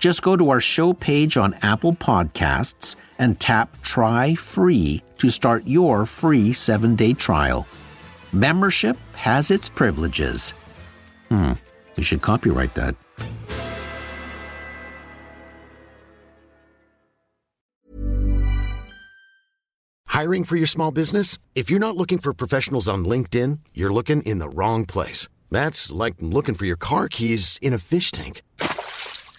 Just go to our show page on Apple Podcasts and tap Try Free to start your free seven day trial. Membership has its privileges. Hmm, you should copyright that. Hiring for your small business? If you're not looking for professionals on LinkedIn, you're looking in the wrong place. That's like looking for your car keys in a fish tank.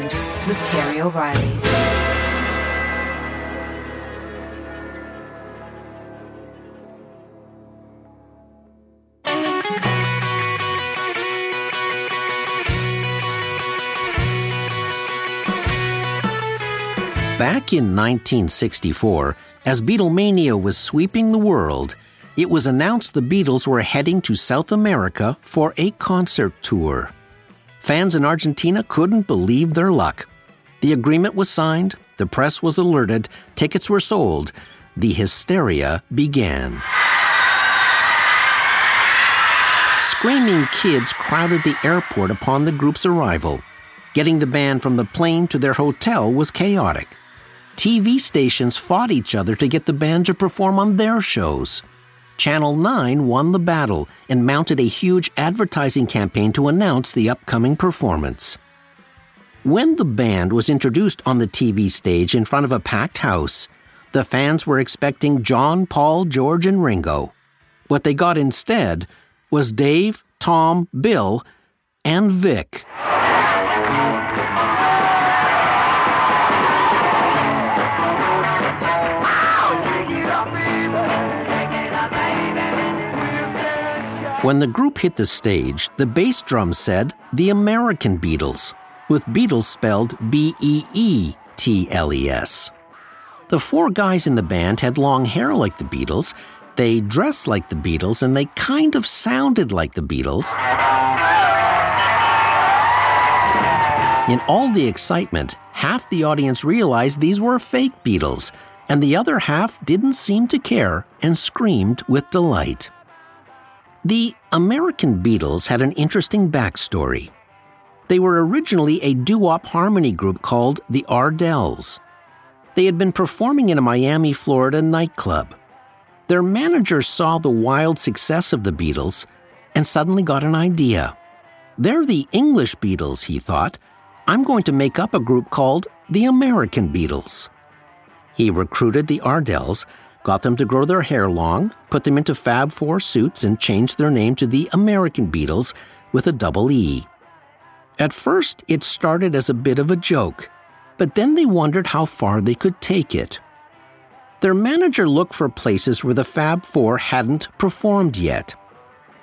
Influence with Terry O'Reilly. Back in 1964, as Beatlemania was sweeping the world, it was announced the Beatles were heading to South America for a concert tour. Fans in Argentina couldn't believe their luck. The agreement was signed, the press was alerted, tickets were sold, the hysteria began. Screaming kids crowded the airport upon the group's arrival. Getting the band from the plane to their hotel was chaotic. TV stations fought each other to get the band to perform on their shows. Channel 9 won the battle and mounted a huge advertising campaign to announce the upcoming performance. When the band was introduced on the TV stage in front of a packed house, the fans were expecting John, Paul, George, and Ringo. What they got instead was Dave, Tom, Bill, and Vic. When the group hit the stage, the bass drum said the American Beatles, with Beatles spelled B E E T L E S. The four guys in the band had long hair like the Beatles, they dressed like the Beatles, and they kind of sounded like the Beatles. In all the excitement, half the audience realized these were fake Beatles, and the other half didn't seem to care and screamed with delight. The American Beatles had an interesting backstory. They were originally a doo wop harmony group called the Ardells. They had been performing in a Miami, Florida nightclub. Their manager saw the wild success of the Beatles and suddenly got an idea. They're the English Beatles, he thought. I'm going to make up a group called the American Beatles. He recruited the Ardells, got them to grow their hair long, put them into Fab Four suits, and changed their name to the American Beatles with a double E. At first, it started as a bit of a joke, but then they wondered how far they could take it. Their manager looked for places where the Fab Four hadn't performed yet.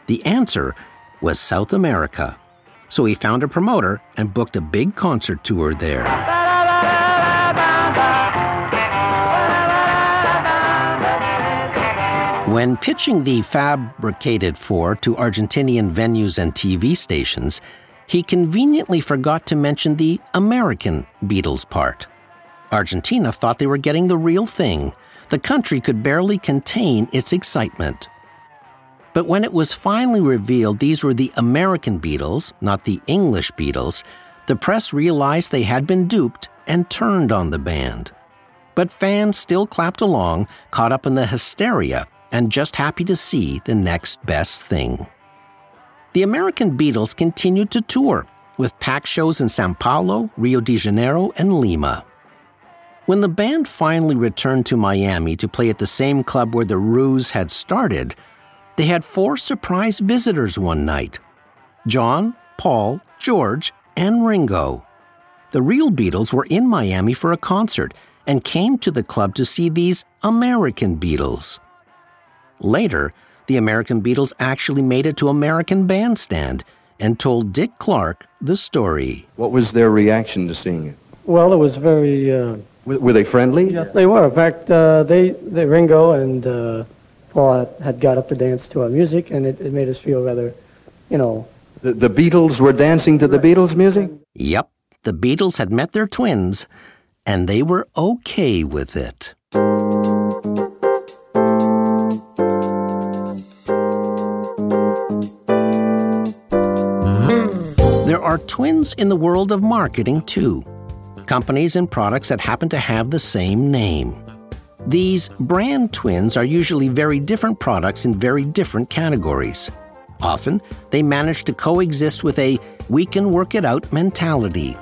The answer was South America. So he found a promoter and booked a big concert tour there. When pitching the fabricated four to Argentinian venues and TV stations, he conveniently forgot to mention the American Beatles part. Argentina thought they were getting the real thing. The country could barely contain its excitement. But when it was finally revealed these were the American Beatles, not the English Beatles, the press realized they had been duped and turned on the band. But fans still clapped along, caught up in the hysteria, and just happy to see the next best thing. The American Beatles continued to tour, with packed shows in Sao Paulo, Rio de Janeiro, and Lima. When the band finally returned to Miami to play at the same club where the ruse had started, they had four surprise visitors one night John, Paul, George, and Ringo. The real Beatles were in Miami for a concert and came to the club to see these American Beatles. Later, the American Beatles actually made it to American Bandstand and told Dick Clark the story. What was their reaction to seeing it? Well, it was very. Uh, were, were, they friendly? Yes, they were. In fact, uh, they, they Ringo and uh, Paul had got up to dance to our music, and it, it made us feel rather, you know. The, the Beatles were dancing to the Beatles music? Yep. The Beatles had met their twins, and they were okay with it. Are twins in the world of marketing, too. Companies and products that happen to have the same name. These brand twins are usually very different products in very different categories. Often, they manage to coexist with a we can work it out mentality.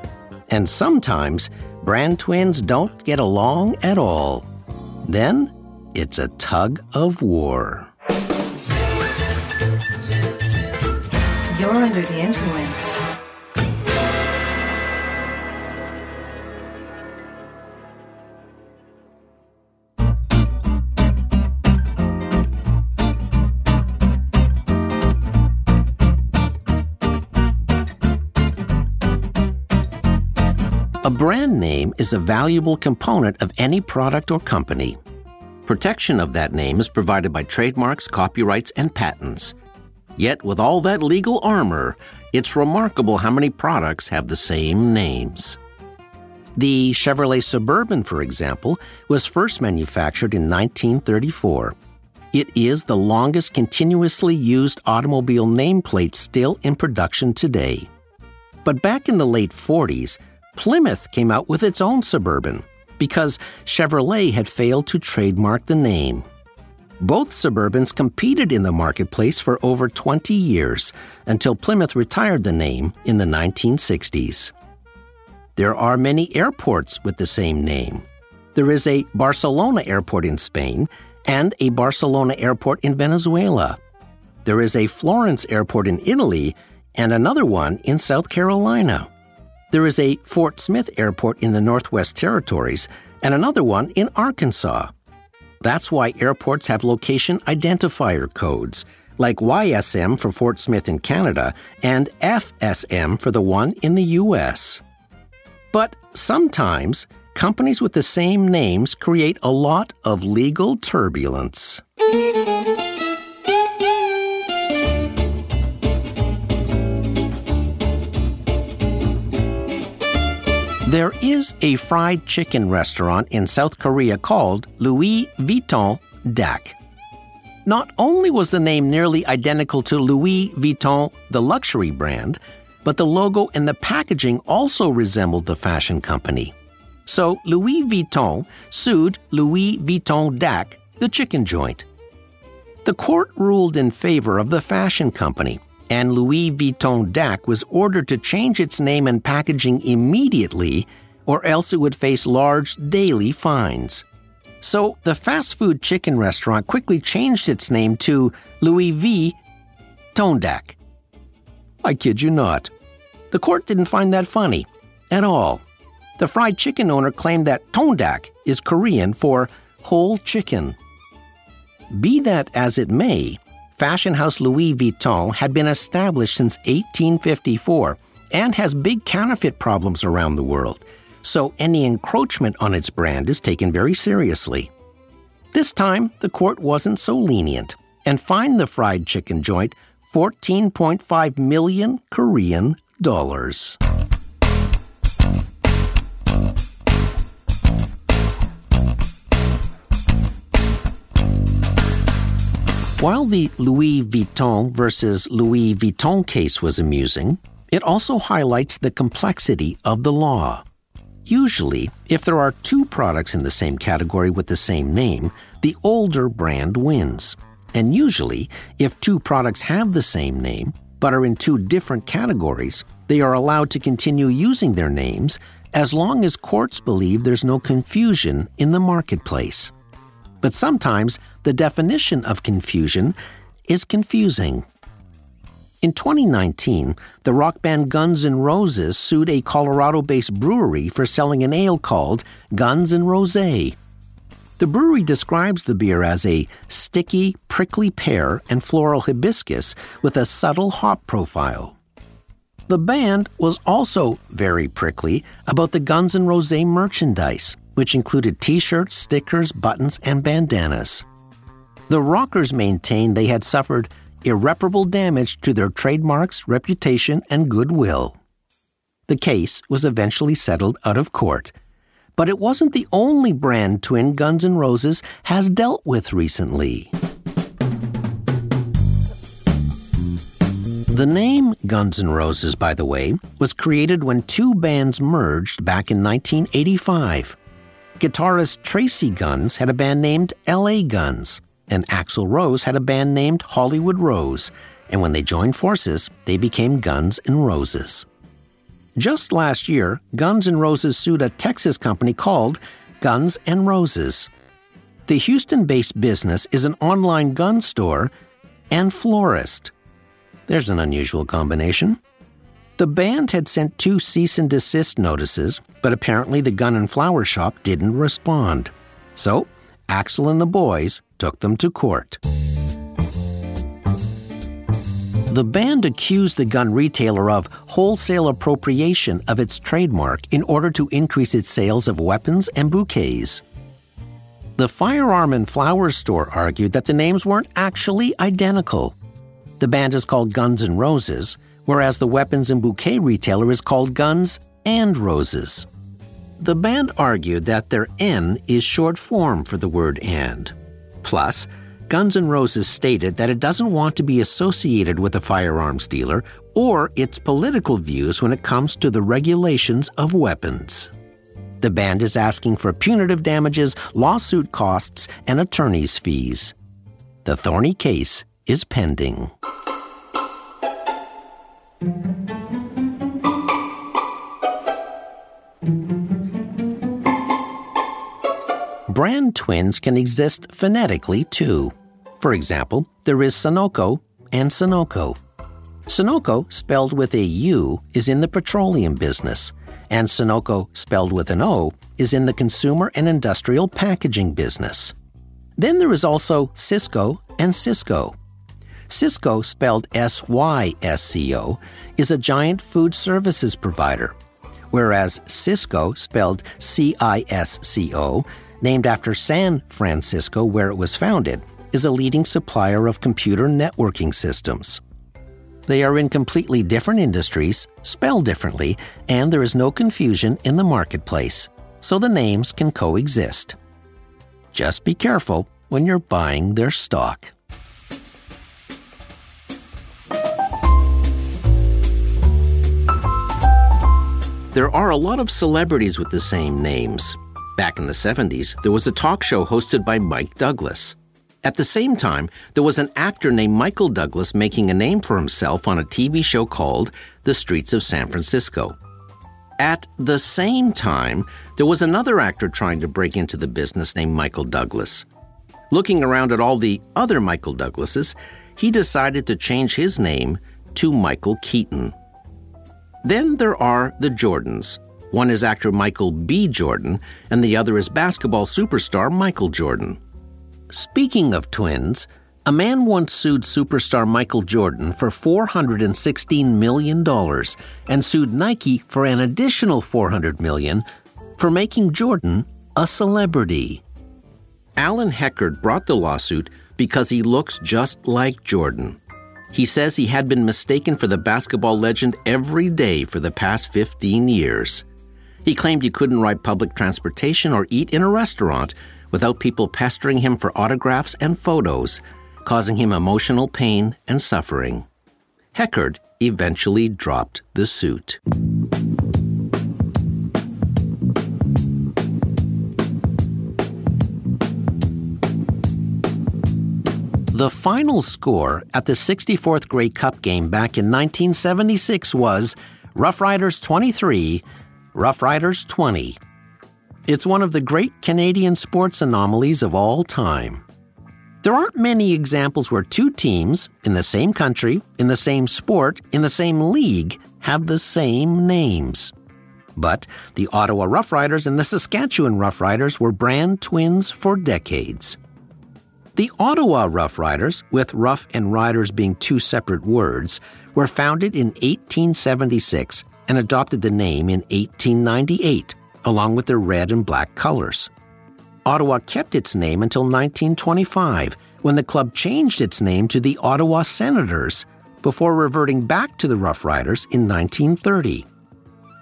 And sometimes, brand twins don't get along at all. Then, it's a tug of war. You're under the influence. A brand name is a valuable component of any product or company. Protection of that name is provided by trademarks, copyrights, and patents. Yet, with all that legal armor, it's remarkable how many products have the same names. The Chevrolet Suburban, for example, was first manufactured in 1934. It is the longest continuously used automobile nameplate still in production today. But back in the late 40s, Plymouth came out with its own Suburban because Chevrolet had failed to trademark the name. Both Suburbans competed in the marketplace for over 20 years until Plymouth retired the name in the 1960s. There are many airports with the same name. There is a Barcelona airport in Spain and a Barcelona airport in Venezuela. There is a Florence airport in Italy and another one in South Carolina. There is a Fort Smith Airport in the Northwest Territories and another one in Arkansas. That's why airports have location identifier codes, like YSM for Fort Smith in Canada and FSM for the one in the US. But sometimes, companies with the same names create a lot of legal turbulence. There is a fried chicken restaurant in South Korea called Louis Vuitton Dak. Not only was the name nearly identical to Louis Vuitton, the luxury brand, but the logo and the packaging also resembled the fashion company. So Louis Vuitton sued Louis Vuitton Dak, the chicken joint. The court ruled in favor of the fashion company, and Louis Vuitton Dak was ordered to change its name and packaging immediately, or else it would face large daily fines. So the fast food chicken restaurant quickly changed its name to Louis V. Tondak. I kid you not. The court didn't find that funny at all. The fried chicken owner claimed that Tondak is Korean for whole chicken. Be that as it may, fashion house Louis Vuitton had been established since 1854 and has big counterfeit problems around the world, so any encroachment on its brand is taken very seriously. This time, the court wasn't so lenient and fined the fried chicken joint 14.5 million Korean dollars. While the Louis Vuitton versus Louis Vuitton case was amusing, it also highlights the complexity of the law. Usually, if there are two products in the same category with the same name, the older brand wins. And usually, if two products have the same name but are in two different categories, they are allowed to continue using their names as long as courts believe there's no confusion in the marketplace. But sometimes the definition of confusion is confusing. In 2019, the rock band Guns N' Roses sued a Colorado based brewery for selling an ale called Guns N' Rosé. The brewery describes the beer as a sticky, prickly pear and floral hibiscus with a subtle hop profile. The band was also very prickly about the Guns N' Rosé merchandise, which included t shirts, stickers, buttons, and bandanas. The rockers maintained they had suffered irreparable damage to their trademarks, reputation, and goodwill. The case was eventually settled out of court, but it wasn't the only brand twin Guns N' Roses has dealt with recently. The name Guns N' Roses, by the way, was created when two bands merged back in 1985. Guitarist Tracy Guns had a band named LA Guns, and Axl Rose had a band named Hollywood Rose, and when they joined forces, they became Guns N' Roses. Just last year, Guns N' Roses sued a Texas company called Guns N' Roses. The Houston based business is an online gun store and florist. There's an unusual combination. The band had sent two cease and desist notices, but apparently the gun and flower shop didn't respond. So, Axl and the boys took them to court. The band accused the gun retailer of wholesale appropriation of its trademark in order to increase its sales of weapons and bouquets. The firearm and flower store argued that the names weren't actually identical. The band is called Guns N' Roses, whereas the weapons and bouquet retailer is called Guns and Roses. The band argued that their N is short form for the word and. Plus, Guns N' Roses stated that it doesn't want to be associated with a firearms dealer or its political views when it comes to the regulations of weapons. The band is asking for punitive damages, lawsuit costs, and attorney's fees. The thorny case is pending. Brand twins can exist phonetically too. For example, there is Sunoco and Sonoco. Sunoco, spelled with a U, is in the petroleum business, and Sonoco, spelled with an O, is in the consumer and industrial packaging business. Then there is also Sysco and Cisco. Sysco, spelled S Y S C O, is a giant food services provider, whereas Cisco, spelled C I S C O, named after San Francisco, where it was founded, is a leading supplier of computer networking systems. They are in completely different industries, spelled differently, and there is no confusion in the marketplace, so the names can coexist. Just be careful when you're buying their stock. There are a lot of celebrities with the same names. Back in the 70s, there was a talk show hosted by Mike Douglas. At the same time, there was an actor named Michael Douglas making a name for himself on a TV show called The Streets of San Francisco. At the same time, there was another actor trying to break into the business named Michael Douglas. Looking around at all the other Michael Douglases, he decided to change his name to Michael Keaton. Then there are the Jordans. One is actor Michael B. Jordan, and the other is basketball superstar Michael Jordan. Speaking of twins, a man once sued superstar Michael Jordan for $416 million and sued Nike for an additional 400 million for making Jordan a celebrity. Allen Heckard brought the lawsuit because he looks just like Jordan. He says he had been mistaken for the basketball legend every day for the past 15 years. He claimed he couldn't ride public transportation or eat in a restaurant without people pestering him for autographs and photos, causing him emotional pain and suffering. Heckard eventually dropped the suit. The final score at the 64th Grey Cup game back in 1976 was Rough Riders 23, Rough Riders 20. It's one of the great Canadian sports anomalies of all time. There aren't many examples where two teams in the same country, in the same sport, in the same league have the same names. But the Ottawa Rough Riders and the Saskatchewan Roughriders were brand twins for decades. The Ottawa Rough Riders, with rough and riders being two separate words, were founded in 1876 and adopted the name in 1898, along with their red and black colors. Ottawa kept its name until 1925, when the club changed its name to the Ottawa Senators, before reverting back to the Rough Riders in 1930.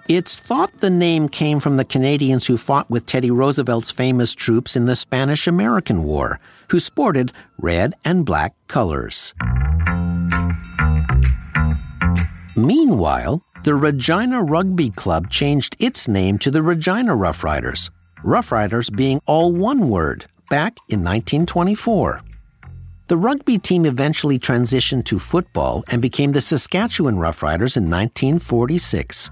It's thought the name came from the Canadians who fought with Teddy Roosevelt's famous troops in the Spanish American War, who sported red and black colors. Meanwhile, the Regina Rugby Club changed its name to the Regina Roughriders, Rough Riders being all one word, back in 1924. The rugby team eventually transitioned to football and became the Saskatchewan Roughriders in 1946.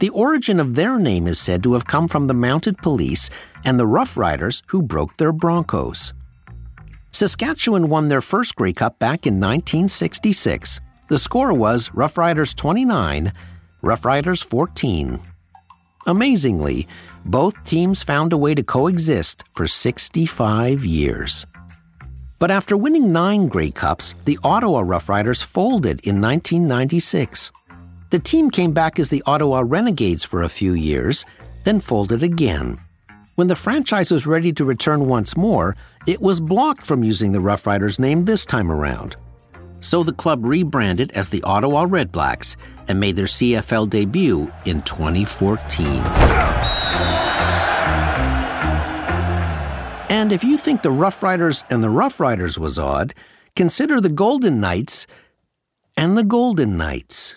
The origin of their name is said to have come from the mounted police and the Rough Riders who broke their Broncos. Saskatchewan won their first Grey Cup back in 1966. The score was Rough Riders 29, Rough Riders 14. Amazingly, both teams found a way to coexist for 65 years. But after winning nine Grey Cups, the Ottawa Rough Riders folded in 1996. The team came back as the Ottawa Renegades for a few years, then folded again. When the franchise was ready to return once more, it was blocked from using the Rough Riders name this time around. So the club rebranded as the Ottawa Redblacks and made their CFL debut in 2014. And if you think the Rough Riders and the Rough Riders was odd, consider the Golden Knights and the Golden Knights.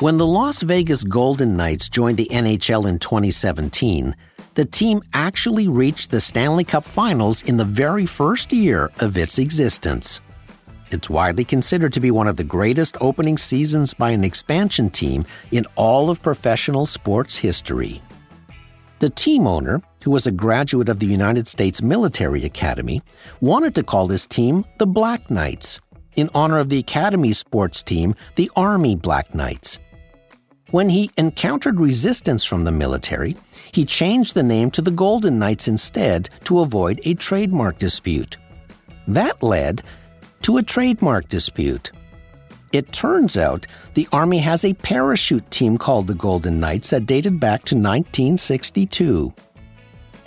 When the Las Vegas Golden Knights joined the NHL in 2017, the team actually reached the Stanley Cup Finals in the very first year of its existence. It's widely considered to be one of the greatest opening seasons by an expansion team in all of professional sports history. The team owner, who was a graduate of the United States Military Academy, wanted to call this team the Black Knights, in honor of the Academy's sports team, the Army Black Knights. When he encountered resistance from the military, he changed the name to the Golden Knights instead to avoid a trademark dispute. That led to a trademark dispute. It turns out the Army has a parachute team called the Golden Knights that dated back to 1962.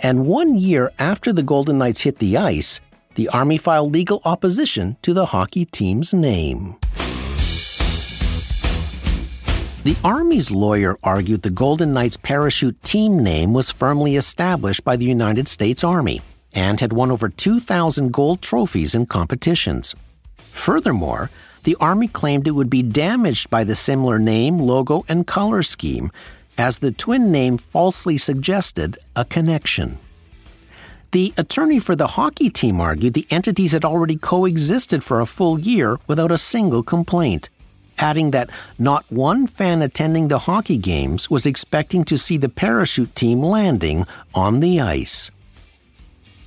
And one year after the Golden Knights hit the ice, the Army filed legal opposition to the hockey team's name. The Army's lawyer argued the Golden Knights parachute team name was firmly established by the United States Army and had won over 2,000 gold trophies in competitions. Furthermore, the Army claimed it would be damaged by the similar name, logo, and color scheme, as the twin name falsely suggested a connection. The attorney for the hockey team argued the entities had already coexisted for a full year without a single complaint adding that not one fan attending the hockey games was expecting to see the parachute team landing on the ice.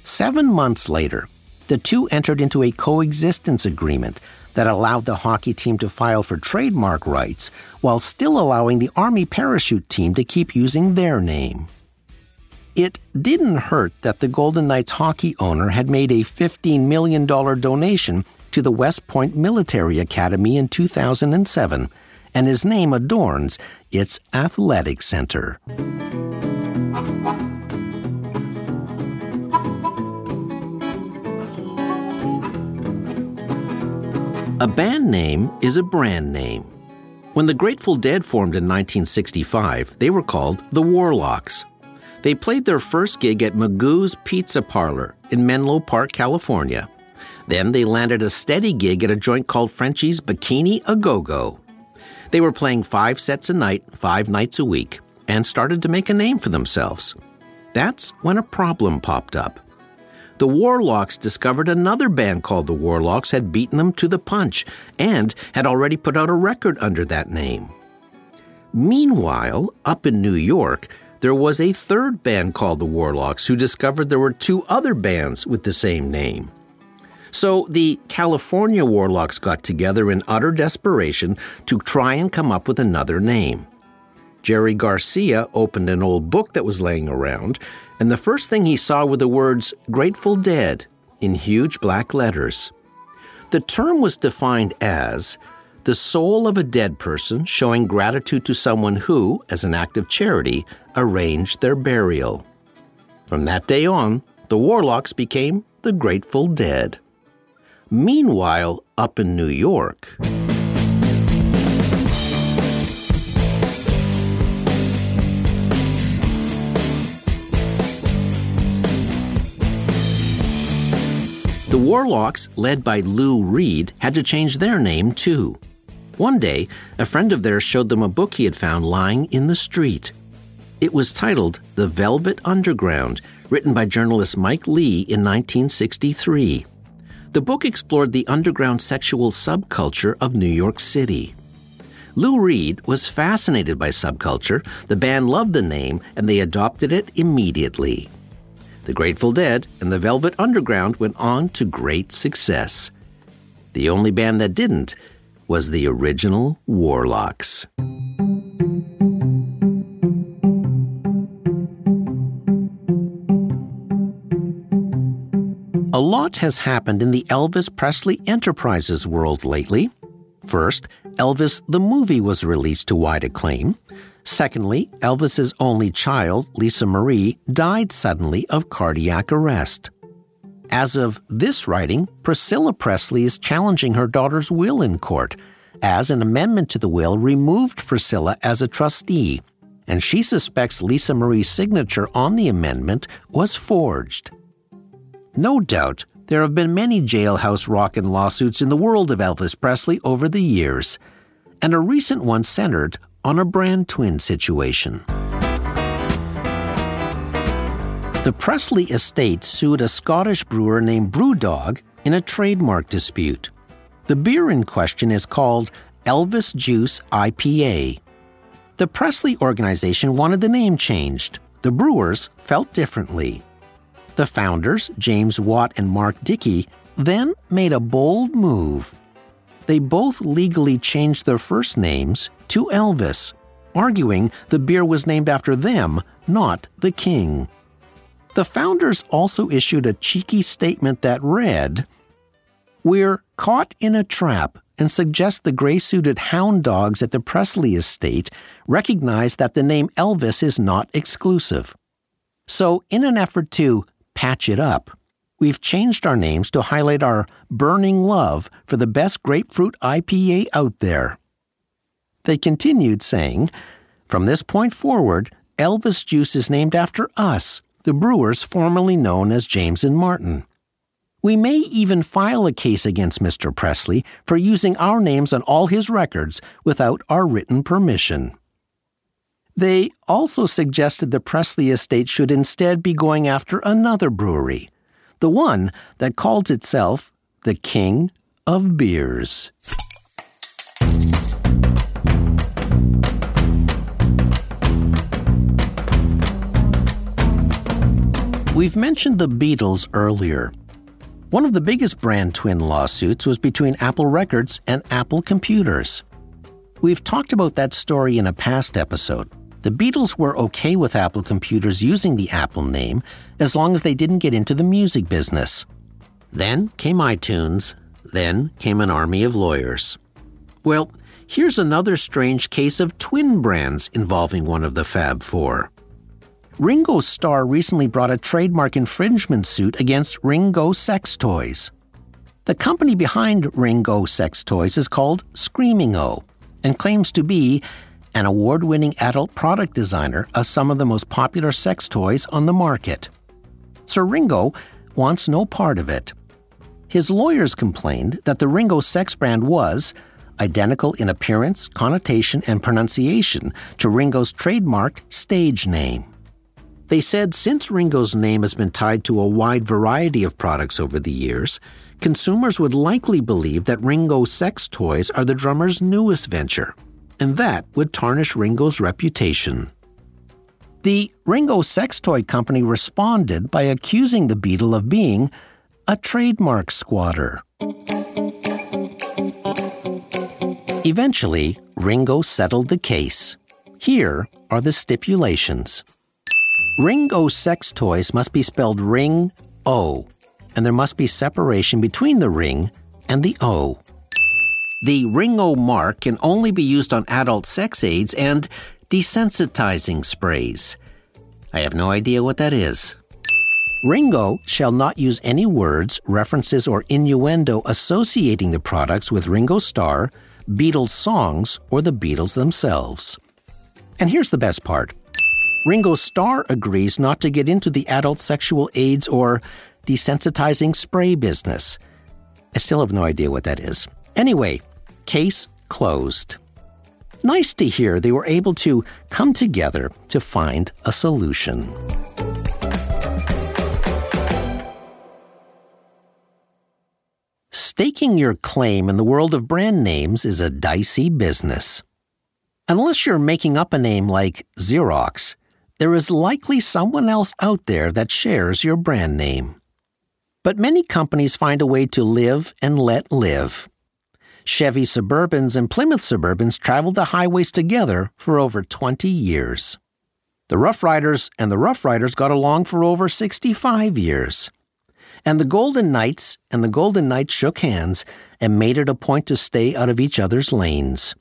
Seven months later, the two entered into a coexistence agreement that allowed the hockey team to file for trademark rights while still allowing the Army parachute team to keep using their name. It didn't hurt that the Golden Knights hockey owner had made a $15 million donation to the West Point Military Academy in 2007, and his name adorns its athletic center. A band name is a brand name. When the Grateful Dead formed in 1965, they were called the Warlocks. They played their first gig at Magoo's Pizza Parlor in Menlo Park, California. Then they landed a steady gig at a joint called Frenchie's Bikini A Go Go. They were playing five sets a night, five nights a week, and started to make a name for themselves. That's when a problem popped up. The Warlocks discovered another band called the Warlocks had beaten them to the punch and had already put out a record under that name. Meanwhile, up in New York, there was a third band called the Warlocks who discovered there were two other bands with the same name. So the California Warlocks got together in utter desperation to try and come up with another name. Jerry Garcia opened an old book that was laying around, and the first thing he saw were the words Grateful Dead in huge black letters. The term was defined as the soul of a dead person showing gratitude to someone who, as an act of charity, arranged their burial. From that day on, the Warlocks became the Grateful Dead. Meanwhile, up in New York, The Warlocks, led by Lou Reed, had to change their name too. One day, a friend of theirs showed them a book he had found lying in the street. It was titled The Velvet Underground, written by journalist Mike Leigh in 1963. The book explored the underground sexual subculture of New York City. Lou Reed was fascinated by subculture, the band loved the name, and they adopted it immediately. The Grateful Dead and the Velvet Underground went on to great success. The only band that didn't was the original Warlocks. A lot has happened in the Elvis Presley Enterprises world lately. First, Elvis the movie was released to wide acclaim. Secondly, Elvis's only child, Lisa Marie, died suddenly of cardiac arrest. As of this writing, Priscilla Presley is challenging her daughter's will in court, as an amendment to the will removed Priscilla as a trustee, and she suspects Lisa Marie's signature on the amendment was forged. No doubt, there have been many jailhouse rockin' lawsuits in the world of Elvis Presley over the years, and a recent one centered on a brand twin situation. The Presley estate sued a Scottish brewer named Brewdog in a trademark dispute. The beer in question is called Elvis Juice IPA. The Presley organization wanted the name changed. The brewers felt differently. The founders, James Watt and Mark Dickie, then made a bold move. They both legally changed their first names to Elvis, arguing the beer was named after them, not the king. The founders also issued a cheeky statement that read We're caught in a trap and suggest the gray suited hound dogs at the Presley estate recognize that the name Elvis is not exclusive. So, in an effort to patch it up, we've changed our names to highlight our burning love for the best grapefruit IPA out there. They continued saying, From this point forward, Elvis Juice is named after us, the brewers formerly known as James and Martin. We may even file a case against Mr. Presley for using our names on all his records without our written permission. They also suggested the Presley estate should instead be going after another brewery, the one that calls itself the King of Beers. We've mentioned the Beatles earlier. One of the biggest brand twin lawsuits was between Apple Records and Apple Computers. We've talked about that story in a past episode. The Beatles were okay with Apple Computers using the Apple name as long as they didn't get into the music business. Then came iTunes, then came an army of lawyers. Well, here's another strange case of twin brands involving one of the Fab Four. Ringo Starr recently brought a trademark infringement suit against Ringo Sex Toys. The company behind Ringo Sex Toys is called Screaming O and claims to be an award winning adult product designer of some of the most popular sex toys on the market. Sir Ringo wants no part of it. His lawyers complained that the Ringo sex brand was identical in appearance, connotation, and pronunciation to Ringo's trademarked stage name. They said since Ringo's name has been tied to a wide variety of products over the years, consumers would likely believe that Ringo sex toys are the drummer's newest venture, and that would tarnish Ringo's reputation. The Ringo Sex Toy Company responded by accusing the Beatle of being a trademark squatter. Eventually, Ringo settled the case. Here are the stipulations. Ringo sex toys must be spelled Ring O, and there must be separation between the ring and the O. The Ringo mark can only be used on adult sex aids and desensitizing sprays. I have no idea what that is. Ringo shall not use any words, references, or innuendo associating the products with Ringo Starr, Beatles songs, or the Beatles themselves. And here's the best part Ringo Starr agrees not to get into the adult sexual aids or desensitizing spray business. I still have no idea what that is. Anyway, case closed. Nice to hear they were able to come together to find a solution. Staking your claim in the world of brand names is a dicey business. Unless you're making up a name like Xerox, there is likely someone else out there that shares your brand name. But many companies find a way to live and let live. Chevy Suburbans and Plymouth Suburbans traveled the highways together for over 20 years. The Rough Riders and the Rough Riders got along for over 65 years. And the Golden Knights and the Golden Knights shook hands and made it a point to stay out of each other's lanes.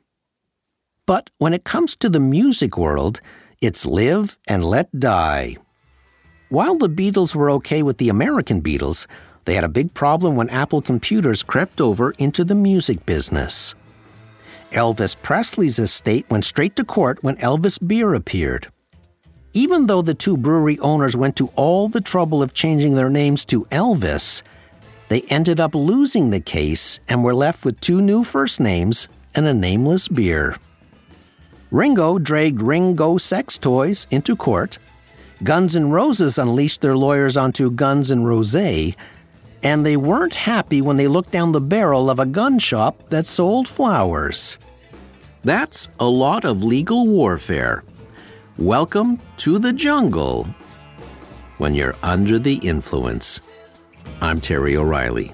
But when it comes to the music world, it's live and let die. While the Beatles were okay with the American Beatles, they had a big problem when Apple computers crept over into the music business. Elvis Presley's estate went straight to court when Elvis Beer appeared. Even though the two brewery owners went to all the trouble of changing their names to Elvis, they ended up losing the case and were left with two new first names and a nameless beer. Ringo dragged Ring O sex toys into court. Guns N' Roses unleashed their lawyers onto Guns N' Rosé, and they weren't happy when they looked down the barrel of a gun shop that sold flowers. That's a lot of legal warfare. Welcome to the jungle when you're under the influence. I'm Terry O'Reilly.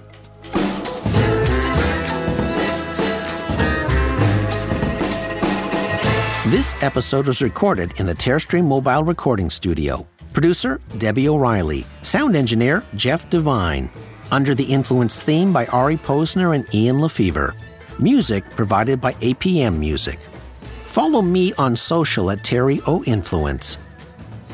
This episode was recorded in the Terrestream Mobile Recording Studio. Producer Debbie O'Reilly. Sound engineer Jeff Devine. Under the Influence theme by Ari Posner and Ian LeFeuvre. Music provided by APM Music. Follow me on social at Terry O Influence.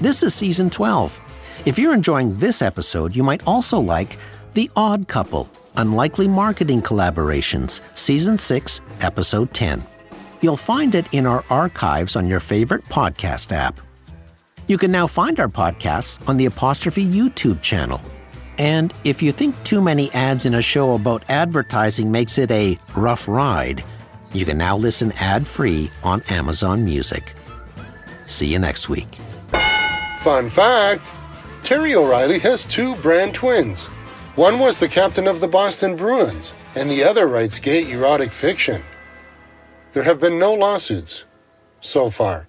This is season 12. If you're enjoying this episode, you might also like The Odd Couple Unlikely Marketing Collaborations, Season 6, Episode 10. You'll find it in our archives on your favorite podcast app. You can now find our podcasts on the Apostrophe YouTube channel. And if you think too many ads in a show about advertising makes it a rough ride, you can now listen ad free on Amazon Music. See you next week. Fun fact Terry O'Reilly has two brand twins. One was the captain of the Boston Bruins, and the other writes gay erotic fiction. There have been no lawsuits so far.